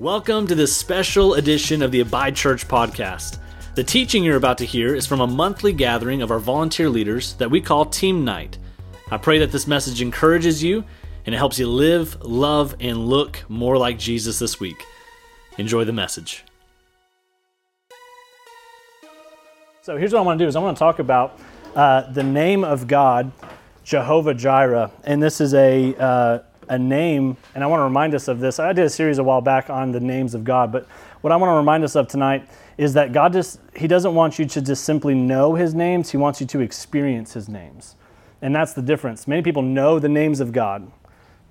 Welcome to this special edition of the Abide Church podcast. The teaching you're about to hear is from a monthly gathering of our volunteer leaders that we call Team Night. I pray that this message encourages you and it helps you live, love, and look more like Jesus this week. Enjoy the message. So, here's what I want to do is I want to talk about uh, the name of God, Jehovah Jireh, and this is a uh, a name, and I want to remind us of this. I did a series a while back on the names of God, but what I want to remind us of tonight is that God just, He doesn't want you to just simply know His names, He wants you to experience His names. And that's the difference. Many people know the names of God.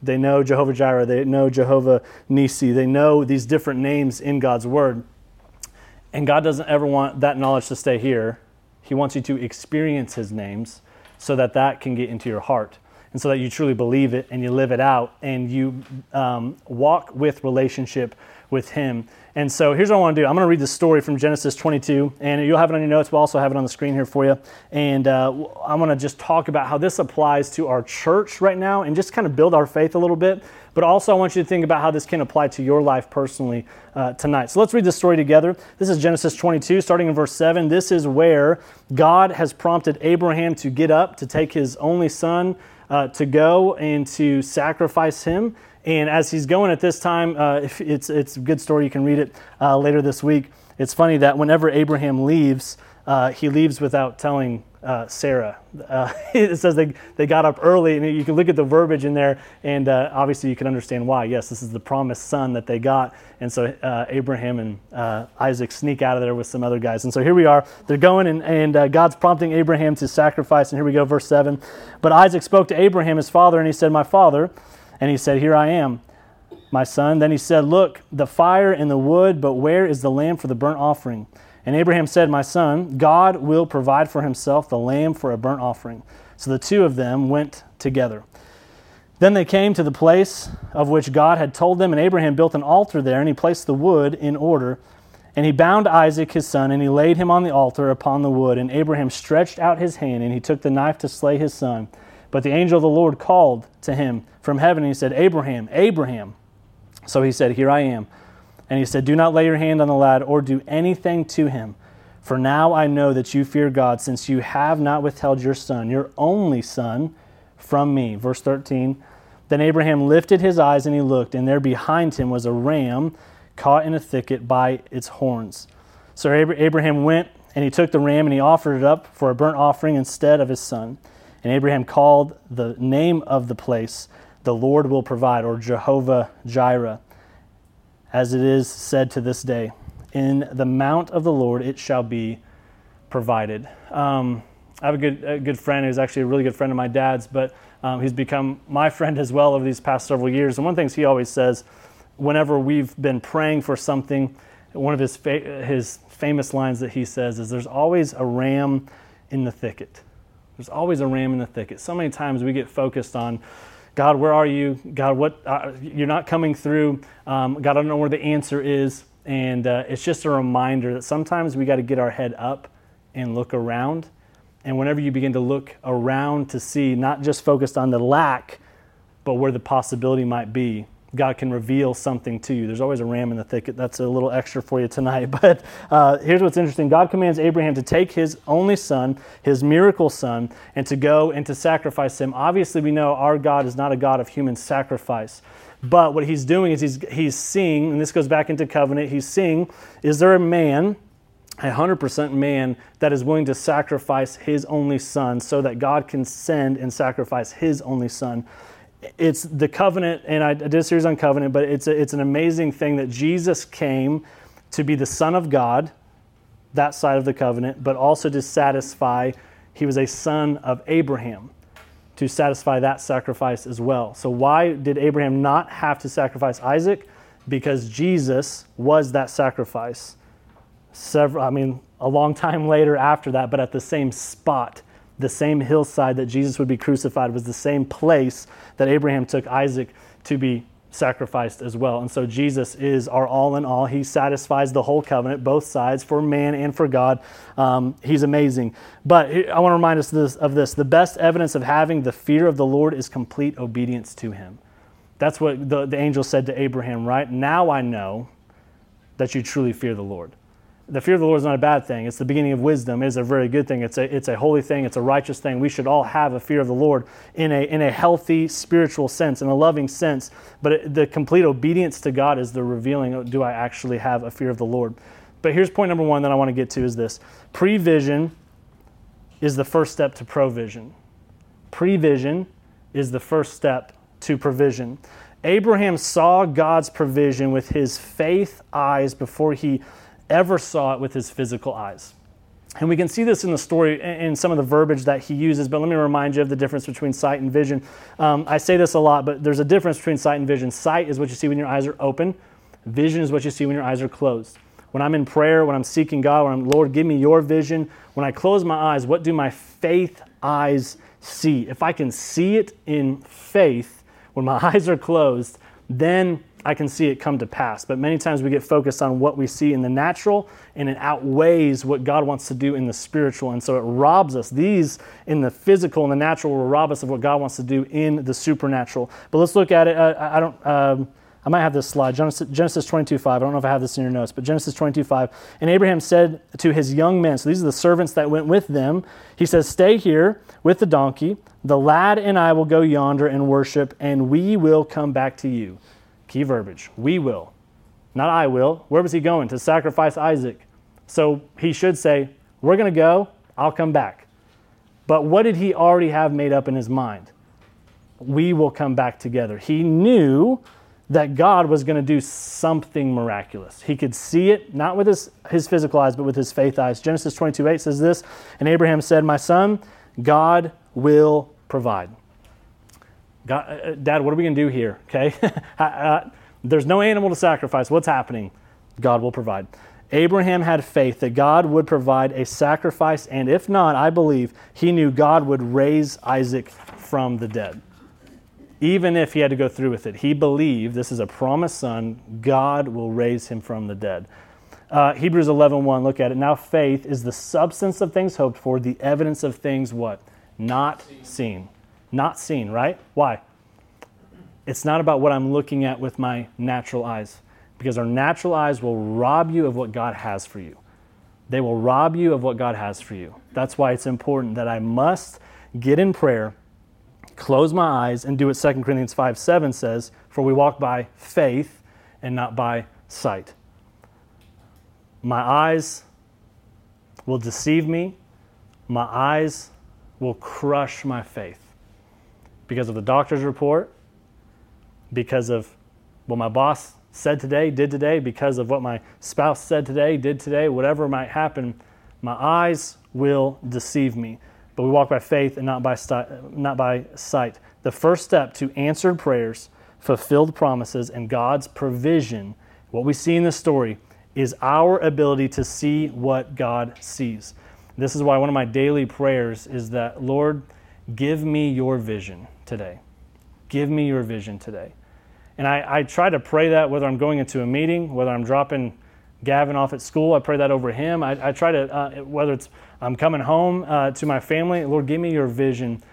They know Jehovah Jireh, they know Jehovah Nisi, they know these different names in God's Word. And God doesn't ever want that knowledge to stay here. He wants you to experience His names so that that can get into your heart and so that you truly believe it and you live it out and you um, walk with relationship with Him. And so here's what I want to do. I'm going to read the story from Genesis 22, and you'll have it on your notes. We'll also have it on the screen here for you. And uh, I'm going to just talk about how this applies to our church right now and just kind of build our faith a little bit. But also, I want you to think about how this can apply to your life personally uh, tonight. So let's read the story together. This is Genesis 22, starting in verse 7. This is where God has prompted Abraham to get up, to take his only son uh, to go and to sacrifice him. And as he's going at this time, uh, it's, it's a good story. You can read it uh, later this week. It's funny that whenever Abraham leaves, uh, he leaves without telling uh, Sarah. Uh, it says they, they got up early, and you can look at the verbiage in there, and uh, obviously you can understand why. Yes, this is the promised son that they got, and so uh, Abraham and uh, Isaac sneak out of there with some other guys. And so here we are. They're going, and, and uh, God's prompting Abraham to sacrifice. And here we go, verse 7. But Isaac spoke to Abraham, his father, and he said, My father. And he said, Here I am my son. Then he said, Look, the fire and the wood, but where is the lamb for the burnt offering? And Abraham said, My son, God will provide for himself the lamb for a burnt offering. So the two of them went together. Then they came to the place of which God had told them, and Abraham built an altar there, and he placed the wood in order. And he bound Isaac his son, and he laid him on the altar upon the wood. And Abraham stretched out his hand, and he took the knife to slay his son. But the angel of the Lord called to him from heaven, and he said, Abraham, Abraham. So he said, Here I am. And he said, Do not lay your hand on the lad or do anything to him. For now I know that you fear God, since you have not withheld your son, your only son, from me. Verse 13. Then Abraham lifted his eyes and he looked, and there behind him was a ram caught in a thicket by its horns. So Abraham went and he took the ram and he offered it up for a burnt offering instead of his son. And Abraham called the name of the place, The Lord will provide, or Jehovah Jireh as it is said to this day In the mount of the Lord it shall be provided. Um, I have a good, a good friend who's actually a really good friend of my dad's, but um, he's become my friend as well over these past several years. And one of the things he always says whenever we've been praying for something, one of his, fa- his famous lines that he says is, There's always a ram in the thicket. There's always a ram in the thicket. So many times we get focused on God, where are you? God, what? Uh, you're not coming through. Um, God, I don't know where the answer is. And uh, it's just a reminder that sometimes we got to get our head up and look around. And whenever you begin to look around to see, not just focused on the lack, but where the possibility might be, God can reveal something to you. There's always a ram in the thicket. That's a little extra for you tonight. But uh, here's what's interesting God commands Abraham to take his only son, his miracle son, and to go and to sacrifice him. Obviously, we know our God is not a God of human sacrifice. But what he's doing is he's, he's seeing, and this goes back into covenant, he's seeing, is there a man, a 100% man, that is willing to sacrifice his only son so that God can send and sacrifice his only son? It's the covenant, and I did a series on covenant, but it's, a, it's an amazing thing that Jesus came to be the Son of God, that side of the covenant, but also to satisfy, he was a son of Abraham, to satisfy that sacrifice as well. So, why did Abraham not have to sacrifice Isaac? Because Jesus was that sacrifice. Several, I mean, a long time later after that, but at the same spot the same hillside that Jesus would be crucified was the same place that Abraham took Isaac to be sacrificed as well. And so Jesus is our all in all. He satisfies the whole covenant, both sides, for man and for God. Um, he's amazing. But I want to remind us of this, of this. The best evidence of having the fear of the Lord is complete obedience to him. That's what the, the angel said to Abraham, right? Now I know that you truly fear the Lord. The fear of the Lord is not a bad thing. It's the beginning of wisdom. It is a very good thing. It's a, it's a holy thing. It's a righteous thing. We should all have a fear of the Lord in a, in a healthy spiritual sense, in a loving sense. But it, the complete obedience to God is the revealing do I actually have a fear of the Lord? But here's point number one that I want to get to is this prevision is the first step to provision. Prevision is the first step to provision. Abraham saw God's provision with his faith eyes before he ever saw it with his physical eyes. And we can see this in the story in some of the verbiage that he uses, but let me remind you of the difference between sight and vision. Um, I say this a lot, but there's a difference between sight and vision. Sight is what you see when your eyes are open, vision is what you see when your eyes are closed. When I'm in prayer, when I'm seeking God, when I'm, Lord, give me your vision, when I close my eyes, what do my faith eyes see? If I can see it in faith, when my eyes are closed, then I can see it come to pass. But many times we get focused on what we see in the natural and it outweighs what God wants to do in the spiritual. And so it robs us. These in the physical and the natural will rob us of what God wants to do in the supernatural. But let's look at it. Uh, I don't. Um, I might have this slide. Genesis, Genesis 22 5. I don't know if I have this in your notes, but Genesis 22 5. And Abraham said to his young men, so these are the servants that went with them, he says, Stay here with the donkey. The lad and I will go yonder and worship, and we will come back to you. Key verbiage. We will. Not I will. Where was he going? To sacrifice Isaac. So he should say, We're going to go. I'll come back. But what did he already have made up in his mind? We will come back together. He knew that God was going to do something miraculous. He could see it, not with his, his physical eyes, but with his faith eyes. Genesis 22 8 says this And Abraham said, My son, God will provide. God, uh, uh, Dad, what are we going to do here? Okay? uh, there's no animal to sacrifice. What's happening? God will provide. Abraham had faith that God would provide a sacrifice, and if not, I believe he knew God would raise Isaac from the dead. Even if he had to go through with it, he believed this is a promised son, God will raise him from the dead. Uh, Hebrews 11:1, 1, look at it. Now faith is the substance of things hoped for, the evidence of things what? Not seen not seen, right? Why? It's not about what I'm looking at with my natural eyes, because our natural eyes will rob you of what God has for you. They will rob you of what God has for you. That's why it's important that I must get in prayer, close my eyes, and do what 2 Corinthians 5 7 says, for we walk by faith and not by sight. My eyes will deceive me, my eyes will crush my faith because of the doctor's report, because of what my boss said today, did today, because of what my spouse said today, did today, whatever might happen, my eyes will deceive me. But we walk by faith and not by, not by sight. The first step to answered prayers, fulfilled promises, and God's provision, what we see in this story, is our ability to see what God sees. This is why one of my daily prayers is that, Lord, give me your vision today. Give me your vision today. And I, I try to pray that whether I'm going into a meeting, whether I'm dropping Gavin off at school, I pray that over him. I, I try to, uh, whether it's I'm coming home uh, to my family, Lord, give me your vision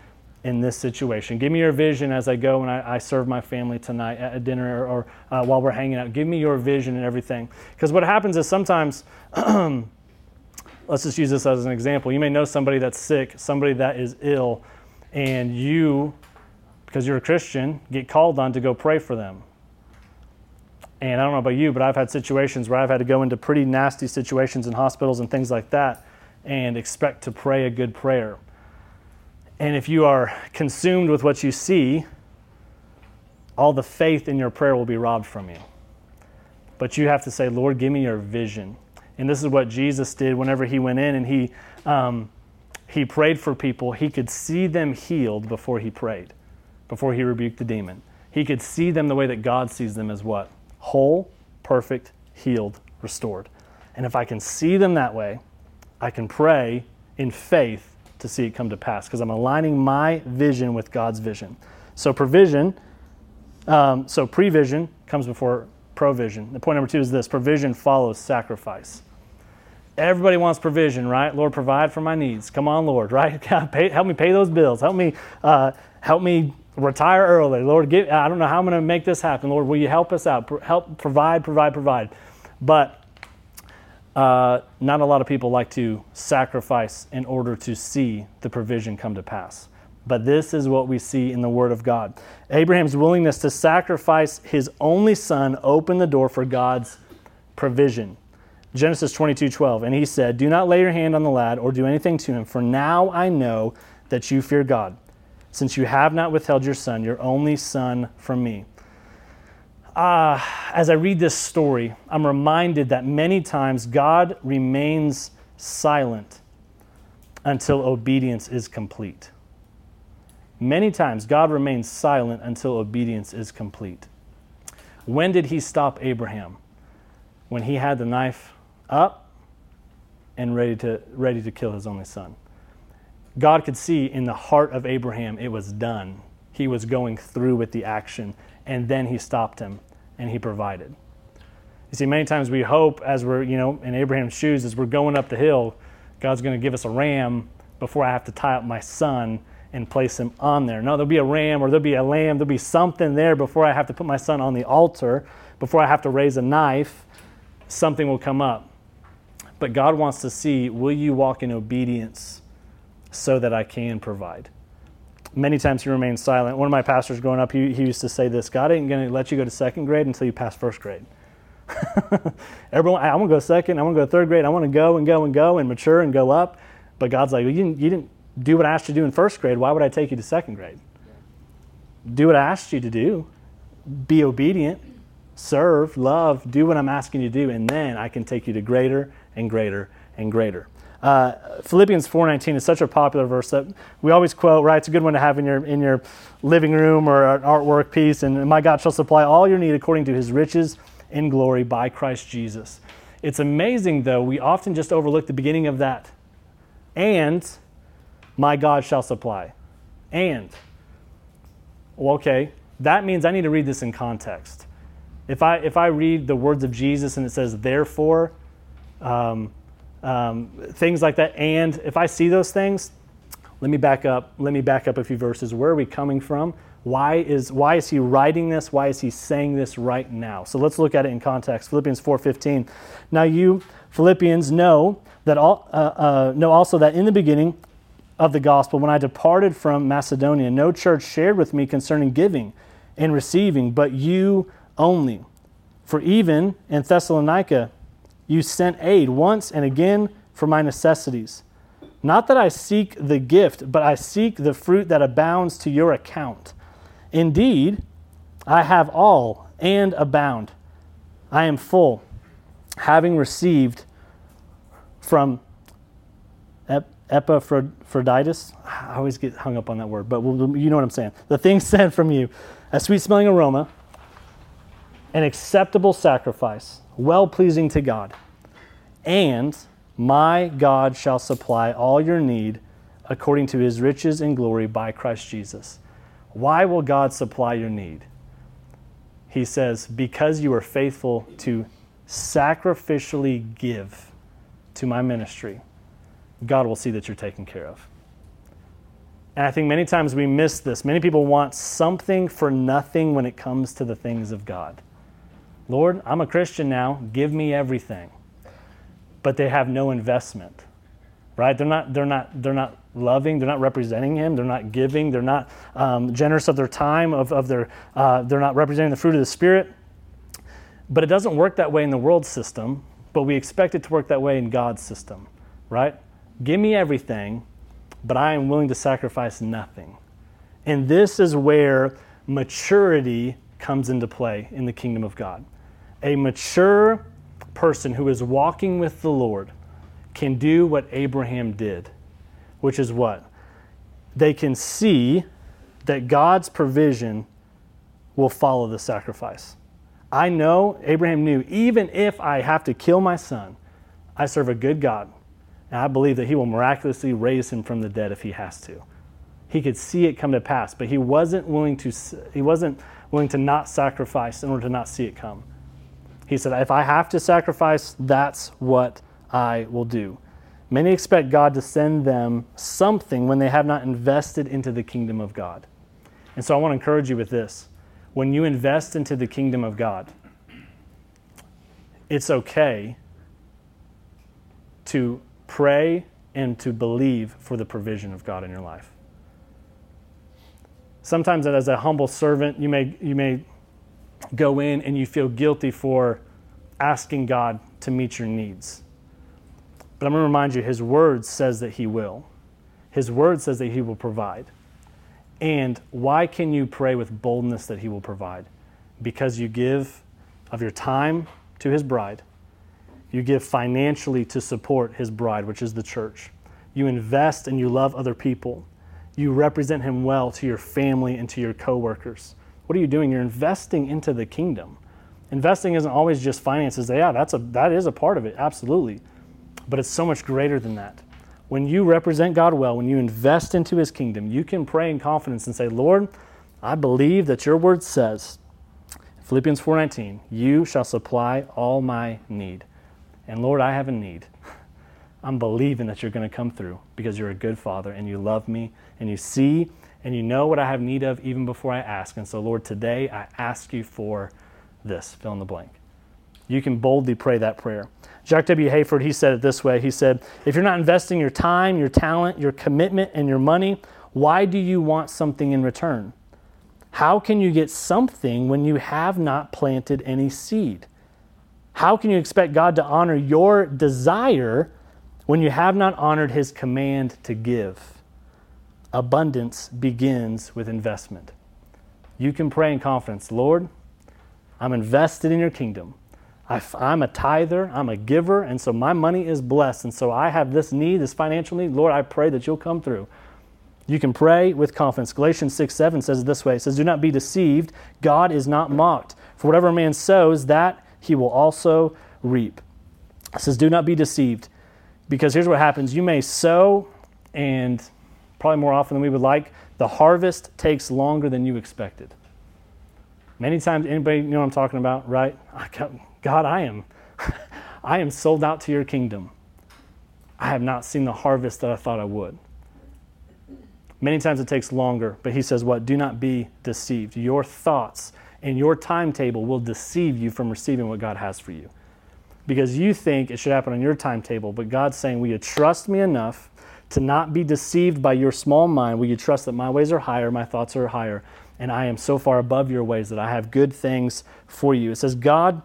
in this situation. Give me your vision as I go and I, I serve my family tonight at dinner or, or uh, while we're hanging out. Give me your vision and everything. Because what happens is sometimes, let's just use this as an example. You may know somebody that's sick, somebody that is ill, and you because you're a Christian, get called on to go pray for them. And I don't know about you, but I've had situations where I've had to go into pretty nasty situations in hospitals and things like that and expect to pray a good prayer. And if you are consumed with what you see, all the faith in your prayer will be robbed from you. But you have to say, Lord, give me your vision. And this is what Jesus did whenever he went in and he, um, he prayed for people. He could see them healed before he prayed before he rebuked the demon. He could see them the way that God sees them as what? Whole, perfect, healed, restored. And if I can see them that way, I can pray in faith to see it come to pass because I'm aligning my vision with God's vision. So provision, um, so prevision comes before provision. The point number two is this provision follows sacrifice. Everybody wants provision, right? Lord, provide for my needs. Come on, Lord, right? help me pay those bills. Help me, uh, help me retire early. Lord, give, I don't know how I'm going to make this happen. Lord, will you help us out? Help provide, provide, provide. But uh, not a lot of people like to sacrifice in order to see the provision come to pass. But this is what we see in the Word of God. Abraham's willingness to sacrifice his only son opened the door for God's provision. Genesis 22 12. And he said, Do not lay your hand on the lad or do anything to him, for now I know that you fear God, since you have not withheld your son, your only son, from me. Uh, as I read this story, I'm reminded that many times God remains silent until obedience is complete. Many times God remains silent until obedience is complete. When did he stop Abraham? When he had the knife up and ready to, ready to kill his only son. God could see in the heart of Abraham it was done. He was going through with the action, and then he stopped him and he provided. You see, many times we hope as we're, you know, in Abraham's shoes, as we're going up the hill, God's going to give us a ram before I have to tie up my son and place him on there. No, there'll be a ram or there'll be a lamb, there'll be something there before I have to put my son on the altar, before I have to raise a knife, something will come up. But God wants to see will you walk in obedience so that I can provide? Many times he remains silent. One of my pastors growing up, he, he used to say this God ain't going to let you go to second grade until you pass first grade. Everyone, I want to go second, I want to go third grade, I want to go and go and go and mature and go up. But God's like, well, you, didn't, you didn't do what I asked you to do in first grade. Why would I take you to second grade? Do what I asked you to do. Be obedient, serve, love, do what I'm asking you to do, and then I can take you to greater and greater and greater. Uh, Philippians 4:19 is such a popular verse that we always quote. Right, it's a good one to have in your in your living room or an artwork piece. And my God shall supply all your need according to His riches in glory by Christ Jesus. It's amazing though we often just overlook the beginning of that. And my God shall supply. And okay, that means I need to read this in context. If I if I read the words of Jesus and it says therefore. Um, um, things like that. And if I see those things, let me back up. Let me back up a few verses. Where are we coming from? Why is why is he writing this? Why is he saying this right now? So let's look at it in context. Philippians 4:15. Now you Philippians know that all uh, uh, know also that in the beginning of the gospel, when I departed from Macedonia, no church shared with me concerning giving and receiving, but you only. For even in Thessalonica you sent aid once and again for my necessities. Not that I seek the gift, but I seek the fruit that abounds to your account. Indeed, I have all and abound. I am full, having received from Epaphroditus. I always get hung up on that word, but you know what I'm saying. The thing sent from you, a sweet smelling aroma, an acceptable sacrifice well pleasing to God. And my God shall supply all your need according to his riches and glory by Christ Jesus. Why will God supply your need? He says, because you are faithful to sacrificially give to my ministry, God will see that you're taken care of. And I think many times we miss this. Many people want something for nothing when it comes to the things of God. Lord, I'm a Christian now. Give me everything. But they have no investment, right? They're not, they're not, they're not loving. They're not representing Him. They're not giving. They're not um, generous of their time. Of, of their, uh, they're not representing the fruit of the Spirit. But it doesn't work that way in the world system. But we expect it to work that way in God's system, right? Give me everything, but I am willing to sacrifice nothing. And this is where maturity comes into play in the kingdom of God a mature person who is walking with the Lord can do what Abraham did, which is what? They can see that God's provision will follow the sacrifice. I know, Abraham knew, even if I have to kill my son, I serve a good God. And I believe that he will miraculously raise him from the dead if he has to. He could see it come to pass, but he wasn't willing to, he wasn't willing to not sacrifice in order to not see it come. He said, If I have to sacrifice, that's what I will do. Many expect God to send them something when they have not invested into the kingdom of God. And so I want to encourage you with this. When you invest into the kingdom of God, it's okay to pray and to believe for the provision of God in your life. Sometimes, as a humble servant, you may, you may go in and you feel guilty for asking God to meet your needs. But I'm going to remind you, His Word says that He will. His Word says that He will provide. And why can you pray with boldness that He will provide? Because you give of your time to His bride, you give financially to support His bride, which is the church. You invest and you love other people. You represent Him well to your family and to your coworkers. What are you doing? You're investing into the kingdom. Investing isn't always just finances. Yeah, that's a, that is a part of it, absolutely. But it's so much greater than that. When you represent God well, when you invest into his kingdom, you can pray in confidence and say, Lord, I believe that your word says, Philippians 4:19, you shall supply all my need. And Lord, I have a need. I'm believing that you're going to come through because you're a good father and you love me and you see and you know what I have need of even before I ask. And so, Lord, today I ask you for this. Fill in the blank. You can boldly pray that prayer. Jack W. Hayford, he said it this way He said, If you're not investing your time, your talent, your commitment, and your money, why do you want something in return? How can you get something when you have not planted any seed? How can you expect God to honor your desire when you have not honored his command to give? Abundance begins with investment. You can pray in confidence Lord, I'm invested in your kingdom. I, am a tither, I'm a giver, and so my money is blessed. And so I have this need, this financial need. Lord, I pray that you'll come through. You can pray with confidence. Galatians 6 7 says it this way It says, Do not be deceived. God is not mocked. For whatever a man sows, that he will also reap. It says, Do not be deceived. Because here's what happens you may sow, and probably more often than we would like, the harvest takes longer than you expected. Many times, anybody know what I'm talking about, right? God, I am, I am sold out to your kingdom. I have not seen the harvest that I thought I would. Many times it takes longer, but he says, What? Do not be deceived. Your thoughts and your timetable will deceive you from receiving what God has for you. Because you think it should happen on your timetable, but God's saying, Will you trust me enough to not be deceived by your small mind? Will you trust that my ways are higher, my thoughts are higher, and I am so far above your ways that I have good things for you? It says, God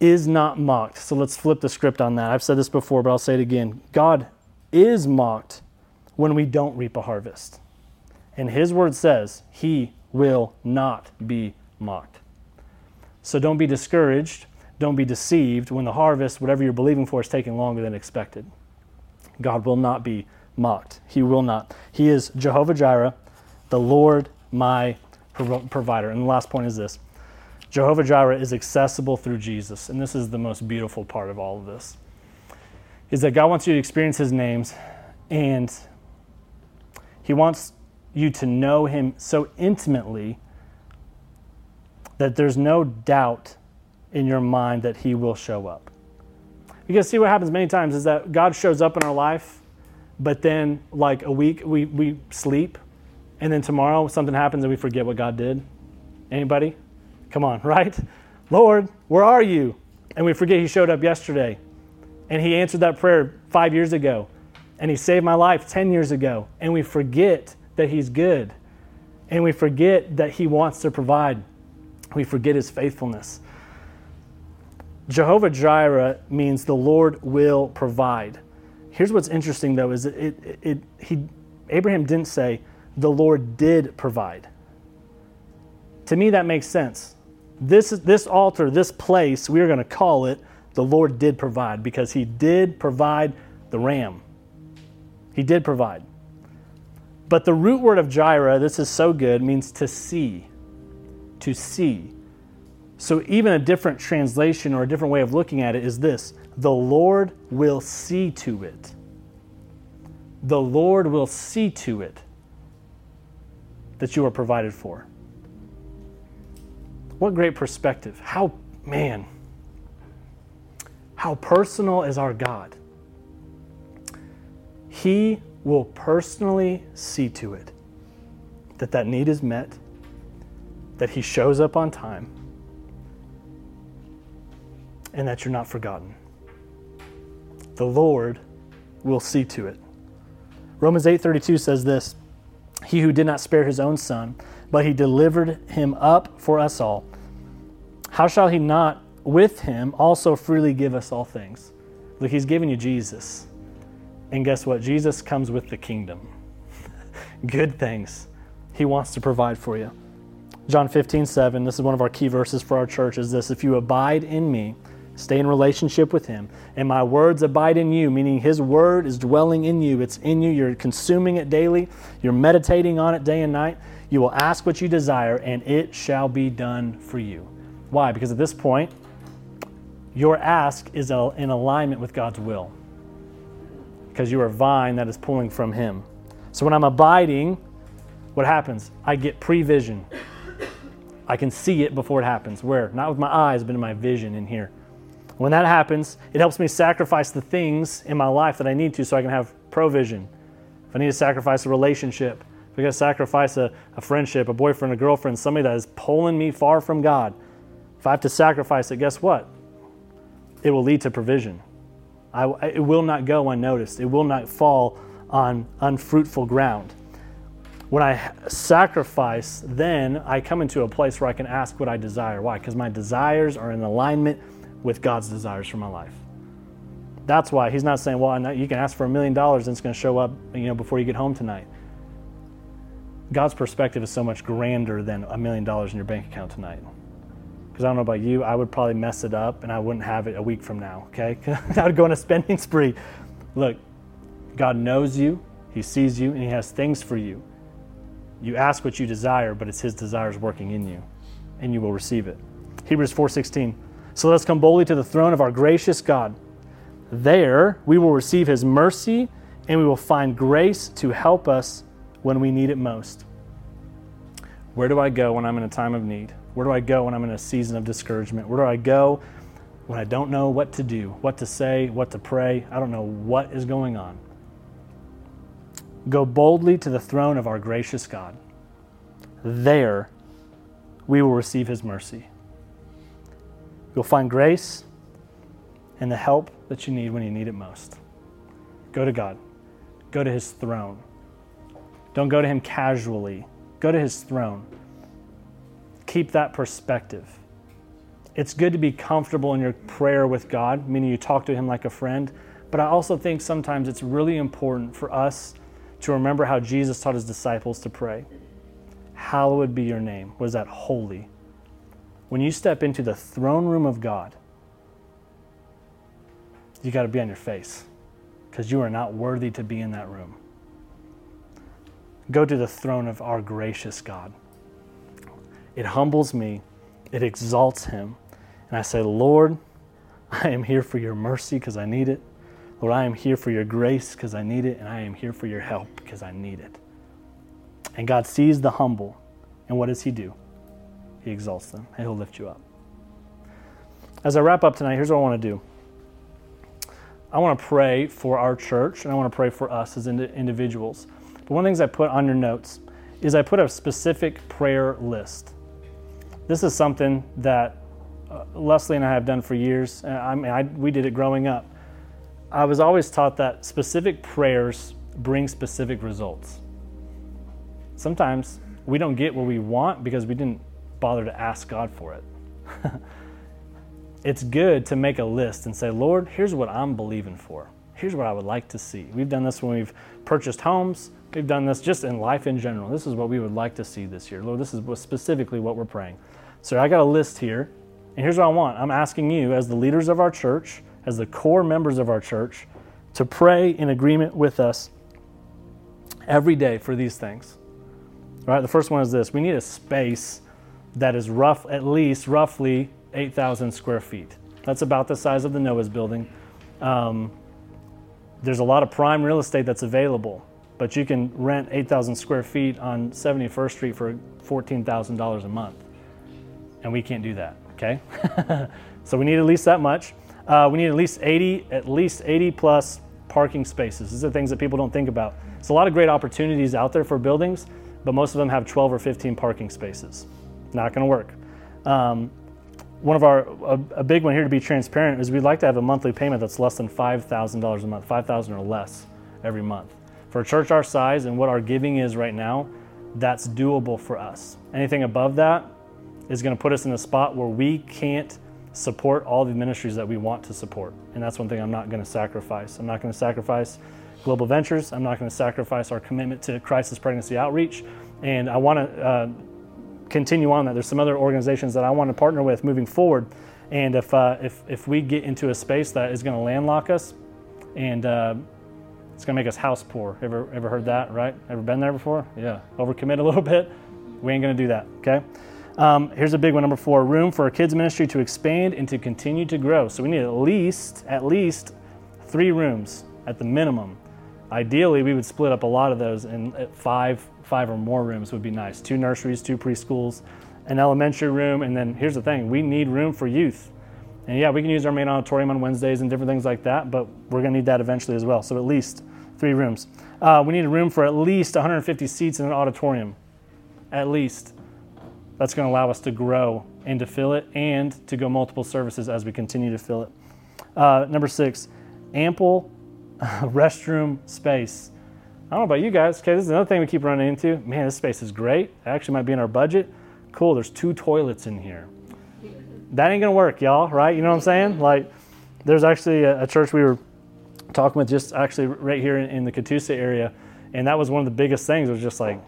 is not mocked. So let's flip the script on that. I've said this before, but I'll say it again. God is mocked when we don't reap a harvest. And his word says he will not be mocked. So don't be discouraged. Don't be deceived when the harvest, whatever you're believing for, is taking longer than expected. God will not be mocked. He will not. He is Jehovah Jireh, the Lord my provider. And the last point is this Jehovah Jireh is accessible through Jesus. And this is the most beautiful part of all of this. Is that God wants you to experience his names and he wants you to know him so intimately that there's no doubt in your mind that he will show up. Because see what happens many times is that God shows up in our life, but then like a week we, we sleep, and then tomorrow something happens and we forget what God did. Anybody? Come on, right? Lord, where are you? And we forget He showed up yesterday. And He answered that prayer five years ago. And He saved my life 10 years ago. And we forget that He's good. And we forget that He wants to provide. We forget His faithfulness. Jehovah Jireh means the Lord will provide. Here's what's interesting though is it, it, it, he, Abraham didn't say the Lord did provide. To me, that makes sense this, this altar, this place, we are going to call it the Lord did provide because he did provide the ram. He did provide. But the root word of Jireh, this is so good, means to see. To see. So even a different translation or a different way of looking at it is this the Lord will see to it. The Lord will see to it that you are provided for. What great perspective. How, man, how personal is our God? He will personally see to it that that need is met, that He shows up on time, and that you're not forgotten. The Lord will see to it. Romans 8:32 says this, he who did not spare his own son, but he delivered him up for us all. How shall he not with him also freely give us all things? Look, he's giving you Jesus. And guess what? Jesus comes with the kingdom. Good things he wants to provide for you. John 15, 7, this is one of our key verses for our church, is this If you abide in me, stay in relationship with him, and my words abide in you, meaning his word is dwelling in you, it's in you, you're consuming it daily, you're meditating on it day and night, you will ask what you desire, and it shall be done for you. Why? Because at this point, your ask is in alignment with God's will. Because you are a vine that is pulling from him. So when I'm abiding, what happens? I get prevision. I can see it before it happens. Where? Not with my eyes, but in my vision in here. When that happens, it helps me sacrifice the things in my life that I need to so I can have provision. If I need to sacrifice a relationship, if I got to sacrifice a, a friendship, a boyfriend, a girlfriend, somebody that is pulling me far from God, if I have to sacrifice it, guess what? It will lead to provision. I, it will not go unnoticed. It will not fall on unfruitful ground. When I sacrifice, then I come into a place where I can ask what I desire. Why? Because my desires are in alignment with God's desires for my life. That's why he's not saying, "Well, you can ask for a million dollars and it's going to show up, you know, before you get home tonight." God's perspective is so much grander than a million dollars in your bank account tonight. Because I don't know about you, I would probably mess it up and I wouldn't have it a week from now. Okay, I would go on a spending spree. Look, God knows you, He sees you, and He has things for you. You ask what you desire, but it's His desires working in you, and you will receive it. Hebrews 4:16. So let's come boldly to the throne of our gracious God. There we will receive His mercy, and we will find grace to help us when we need it most. Where do I go when I'm in a time of need? Where do I go when I'm in a season of discouragement? Where do I go when I don't know what to do, what to say, what to pray? I don't know what is going on. Go boldly to the throne of our gracious God. There we will receive his mercy. You'll find grace and the help that you need when you need it most. Go to God, go to his throne. Don't go to him casually, go to his throne. Keep that perspective. It's good to be comfortable in your prayer with God, meaning you talk to him like a friend. But I also think sometimes it's really important for us to remember how Jesus taught his disciples to pray. Hallowed be your name. Was that? Holy. When you step into the throne room of God, you got to be on your face because you are not worthy to be in that room. Go to the throne of our gracious God. It humbles me, it exalts Him. And I say, Lord, I am here for your mercy because I need it. Lord, I am here for your grace because I need it, and I am here for your help because I need it. And God sees the humble, and what does He do? He exalts them, and He'll lift you up. As I wrap up tonight, here's what I want to do I want to pray for our church, and I want to pray for us as individuals. But one of the things I put on your notes is I put a specific prayer list. This is something that uh, Leslie and I have done for years. I mean, I, we did it growing up. I was always taught that specific prayers bring specific results. Sometimes we don't get what we want because we didn't bother to ask God for it. it's good to make a list and say, Lord, here's what I'm believing for. Here's what I would like to see. We've done this when we've purchased homes. We've done this just in life in general. This is what we would like to see this year. Lord, this is specifically what we're praying. So I got a list here, and here's what I want. I'm asking you, as the leaders of our church, as the core members of our church to pray in agreement with us every day for these things. All right, the first one is this we need a space that is rough, at least roughly 8,000 square feet. That's about the size of the Noah's building. Um, there's a lot of prime real estate that's available, but you can rent 8,000 square feet on 71st Street for $14,000 a month. And we can't do that, okay? so we need at least that much. Uh, we need at least 80, at least 80 plus parking spaces. These are things that people don't think about. There's a lot of great opportunities out there for buildings, but most of them have 12 or 15 parking spaces. Not going to work. Um, one of our a, a, big one here to be transparent is we'd like to have a monthly payment that's less than five thousand dollars a month, five thousand or less every month. For a church our size and what our giving is right now, that's doable for us. Anything above that is going to put us in a spot where we can't support all the ministries that we want to support. And that's one thing I'm not going to sacrifice. I'm not going to sacrifice Global Ventures. I'm not going to sacrifice our commitment to crisis pregnancy outreach. And I want to uh, continue on that. There's some other organizations that I want to partner with moving forward. And if, uh, if, if we get into a space that is going to landlock us and uh, it's going to make us house poor, ever, ever heard that, right? Ever been there before? Yeah. Overcommit a little bit. We ain't going to do that, okay? Um, here's a big one, number four: room for our kids ministry to expand and to continue to grow. So we need at least at least three rooms at the minimum. Ideally, we would split up a lot of those, in five five or more rooms would be nice. Two nurseries, two preschools, an elementary room, and then here's the thing: we need room for youth. And yeah, we can use our main auditorium on Wednesdays and different things like that, but we're going to need that eventually as well. So at least three rooms. Uh, we need a room for at least 150 seats in an auditorium, at least that's going to allow us to grow and to fill it and to go multiple services as we continue to fill it. Uh, number six, ample restroom space. I don't know about you guys. Okay, this is another thing we keep running into. Man, this space is great. It actually might be in our budget. Cool, there's two toilets in here. That ain't gonna work, y'all, right? You know what I'm saying? Like, there's actually a, a church we were talking with just actually right here in, in the Catoosa area, and that was one of the biggest things. It was just like,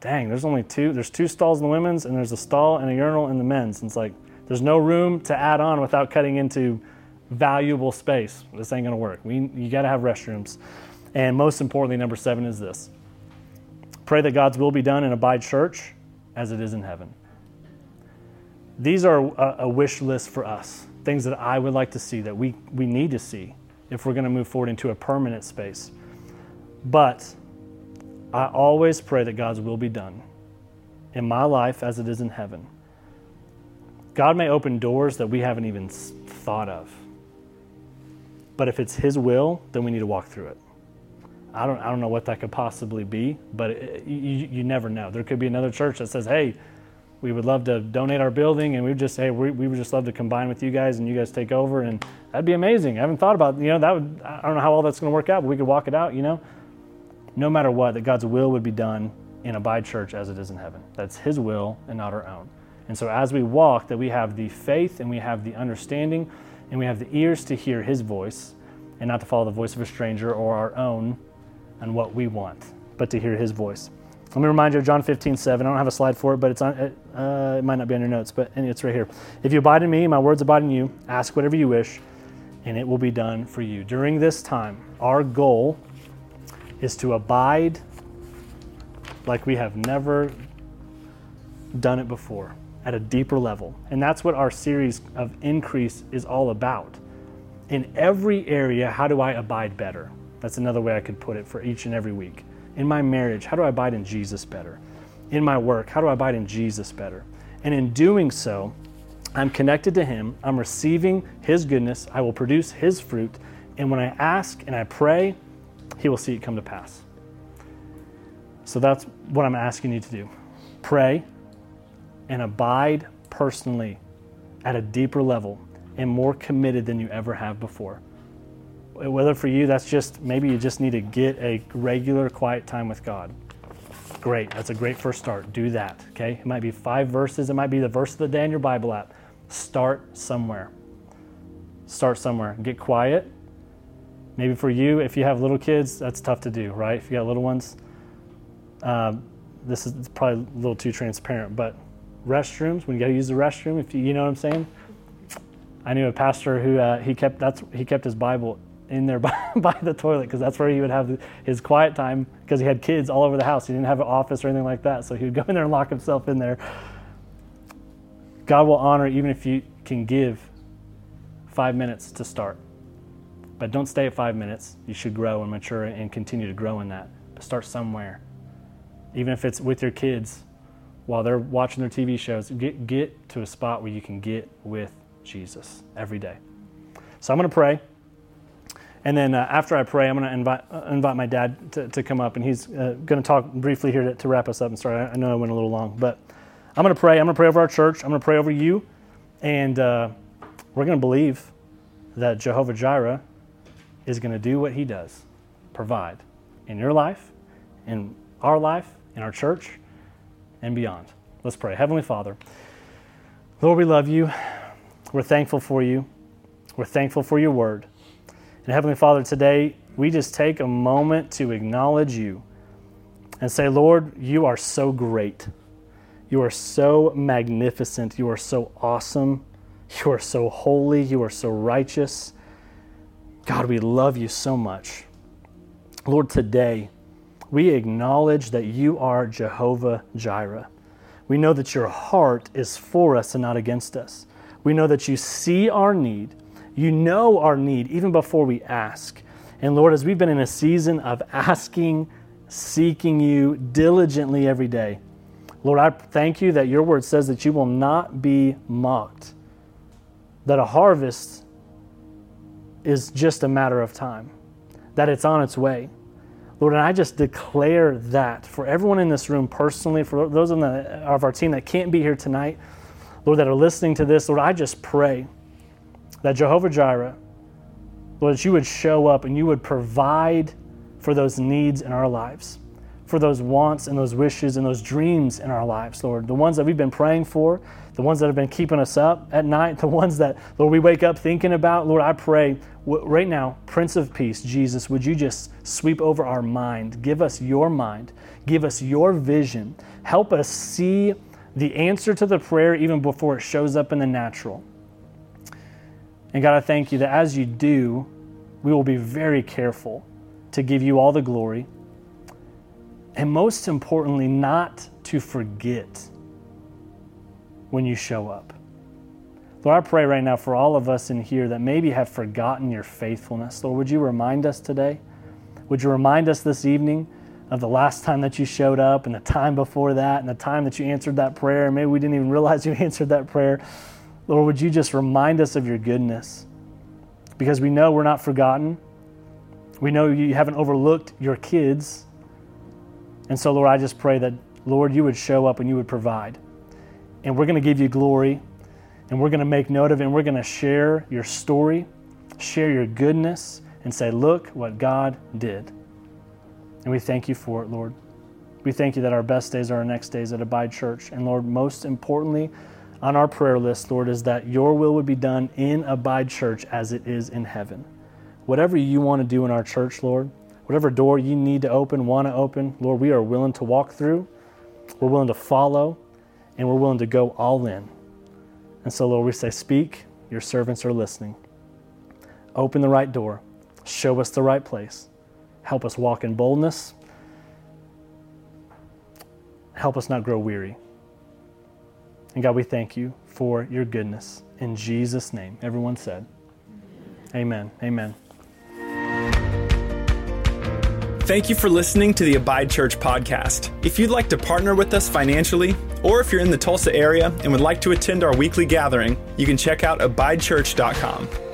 dang, there's only two. There's two stalls in the women's, and there's a stall and a urinal in the men's. And it's like there's no room to add on without cutting into valuable space. This ain't gonna work. We you got to have restrooms, and most importantly, number seven is this: pray that God's will be done in Abide Church as it is in heaven. These are a, a wish list for us. Things that I would like to see that we we need to see if we're going to move forward into a permanent space. But I always pray that God's will be done in my life as it is in heaven. God may open doors that we haven't even thought of. But if it's His will, then we need to walk through it. I don't, I don't know what that could possibly be, but it, you, you never know. There could be another church that says, hey, we would love to donate our building and we would just hey we, we would just love to combine with you guys and you guys take over and that'd be amazing i haven't thought about you know that would i don't know how all that's going to work out but we could walk it out you know no matter what, that God's will would be done in Abide Church as it is in heaven. That's His will and not our own. And so as we walk, that we have the faith and we have the understanding and we have the ears to hear His voice and not to follow the voice of a stranger or our own and what we want, but to hear His voice. Let me remind you of John 15, 7. I don't have a slide for it, but it's on, uh, it might not be on your notes, but it's right here. If you abide in me, my words abide in you, ask whatever you wish, and it will be done for you. During this time, our goal is to abide like we have never done it before at a deeper level. And that's what our series of increase is all about. In every area, how do I abide better? That's another way I could put it for each and every week. In my marriage, how do I abide in Jesus better? In my work, how do I abide in Jesus better? And in doing so, I'm connected to Him, I'm receiving His goodness, I will produce His fruit. And when I ask and I pray, he will see it come to pass. So that's what I'm asking you to do. Pray and abide personally at a deeper level and more committed than you ever have before. Whether for you, that's just maybe you just need to get a regular quiet time with God. Great, that's a great first start. Do that, okay? It might be five verses, it might be the verse of the day in your Bible app. Start somewhere. Start somewhere. Get quiet Maybe for you, if you have little kids, that's tough to do, right? If you got little ones, um, this is probably a little too transparent. But restrooms, when you got to use the restroom, if you, you know what I'm saying. I knew a pastor who uh, he kept that's he kept his Bible in there by, by the toilet because that's where he would have his quiet time because he had kids all over the house. He didn't have an office or anything like that, so he would go in there and lock himself in there. God will honor even if you can give five minutes to start. But don't stay at five minutes. You should grow and mature and continue to grow in that. But start somewhere. Even if it's with your kids while they're watching their TV shows, get, get to a spot where you can get with Jesus every day. So I'm going to pray. And then uh, after I pray, I'm going to invite, uh, invite my dad to, to come up, and he's uh, going to talk briefly here to, to wrap us up. And sorry, I know I went a little long, but I'm going to pray. I'm going to pray over our church. I'm going to pray over you. And uh, we're going to believe that Jehovah Jireh is going to do what he does provide in your life, in our life, in our church, and beyond. Let's pray. Heavenly Father, Lord, we love you. We're thankful for you. We're thankful for your word. And Heavenly Father, today we just take a moment to acknowledge you and say, Lord, you are so great. You are so magnificent. You are so awesome. You are so holy. You are so righteous. God, we love you so much. Lord, today we acknowledge that you are Jehovah Jireh. We know that your heart is for us and not against us. We know that you see our need. You know our need even before we ask. And Lord, as we've been in a season of asking, seeking you diligently every day, Lord, I thank you that your word says that you will not be mocked, that a harvest is just a matter of time, that it's on its way. Lord, and I just declare that for everyone in this room personally, for those the, of our team that can't be here tonight, Lord, that are listening to this, Lord, I just pray that Jehovah Jireh, Lord, that you would show up and you would provide for those needs in our lives, for those wants and those wishes and those dreams in our lives, Lord. The ones that we've been praying for, the ones that have been keeping us up at night, the ones that, Lord, we wake up thinking about. Lord, I pray right now, Prince of Peace, Jesus, would you just sweep over our mind? Give us your mind, give us your vision, help us see the answer to the prayer even before it shows up in the natural. And God, I thank you that as you do, we will be very careful to give you all the glory. And most importantly, not to forget when you show up. Lord, I pray right now for all of us in here that maybe have forgotten your faithfulness. Lord, would you remind us today? Would you remind us this evening of the last time that you showed up and the time before that and the time that you answered that prayer? And maybe we didn't even realize you answered that prayer. Lord, would you just remind us of your goodness? Because we know we're not forgotten. We know you haven't overlooked your kids. And so, Lord, I just pray that, Lord, you would show up and you would provide. And we're going to give you glory and we're going to make note of it and we're going to share your story, share your goodness, and say, look what God did. And we thank you for it, Lord. We thank you that our best days are our next days at Abide Church. And Lord, most importantly, on our prayer list, Lord, is that your will would be done in Abide Church as it is in heaven. Whatever you want to do in our church, Lord, whatever door you need to open, want to open, Lord, we are willing to walk through. We're willing to follow, and we're willing to go all in. And so, Lord, we say, Speak, your servants are listening. Open the right door, show us the right place, help us walk in boldness, help us not grow weary. And God, we thank you for your goodness. In Jesus' name, everyone said, Amen. Amen. Thank you for listening to the Abide Church podcast. If you'd like to partner with us financially, or if you're in the Tulsa area and would like to attend our weekly gathering, you can check out abidechurch.com.